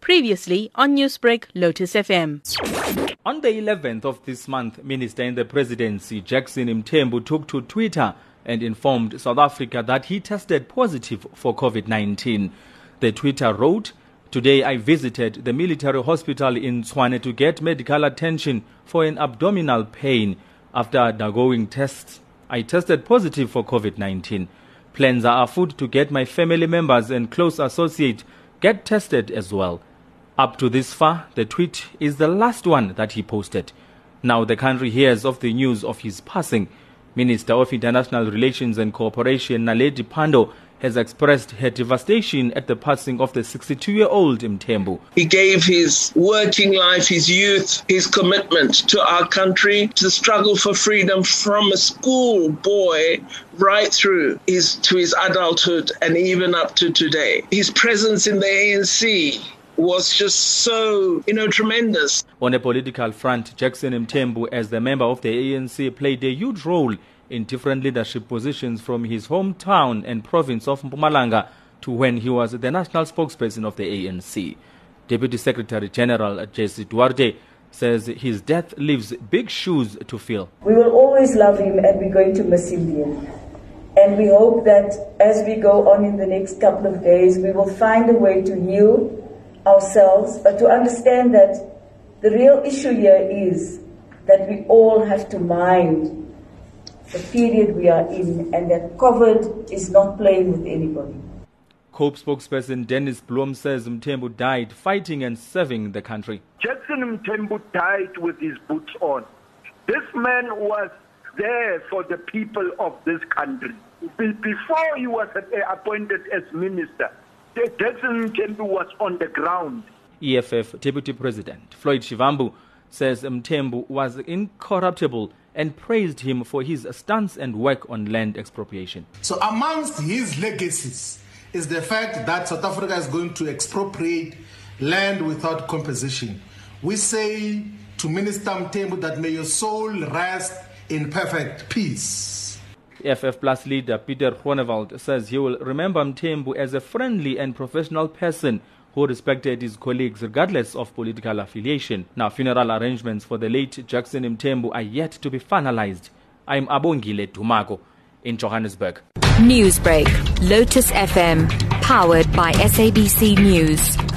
Previously on Newsbreak, Lotus FM. On the 11th of this month, Minister in the Presidency Jackson Mthembu took to Twitter and informed South Africa that he tested positive for COVID 19. The Twitter wrote, Today I visited the military hospital in Tshwane to get medical attention for an abdominal pain. After undergoing tests, I tested positive for COVID 19. Plans are afoot to get my family members and close associates get tested as well. Up to this far, the tweet is the last one that he posted. Now the country hears of the news of his passing. Minister of International Relations and Cooperation Naledi Pandor has expressed her devastation at the passing of the 62 year old Mthembu. He gave his working life, his youth, his commitment to our country, to the struggle for freedom from a school boy right through his, to his adulthood and even up to today. His presence in the ANC was just so, you know, tremendous. On a political front, Jackson Mthembu, as the member of the ANC, played a huge role in different leadership positions from his hometown and province of Mpumalanga to when he was the national spokesperson of the ANC. Deputy Secretary General Jessie Duarte says his death leaves big shoes to fill. We will always love him and we're going to miss him dearly. And we hope that as we go on in the next couple of days, we will find a way to heal ourselves, but to understand that the real issue here is that we all have to mind the period we are in and that COVID is not playing with anybody. COPE spokesperson Dennis Bloem says Mthembu died fighting and serving the country. Jackson Mthembu died with his boots on. This man was there for the people of this country. Before he was appointed as minister, Jackson Mthembu was on the ground. EFF Deputy President Floyd Shivambu says Mthembu was incorruptible and praised him for his stance and work on land expropriation. So, amongst his legacies is the fact that South Africa is going to expropriate land without compensation. We say to Minister Mthembu that may your soul rest in perfect peace. FF Plus leader Pieter Groenewald says he will remember Mthembu as a friendly and professional person who respected his colleagues regardless of political affiliation. Now, funeral arrangements for the late Jackson Mthembu are yet to be finalized. I'm Abongile Dumako in Johannesburg. Newsbreak, Lotus FM, powered by SABC News.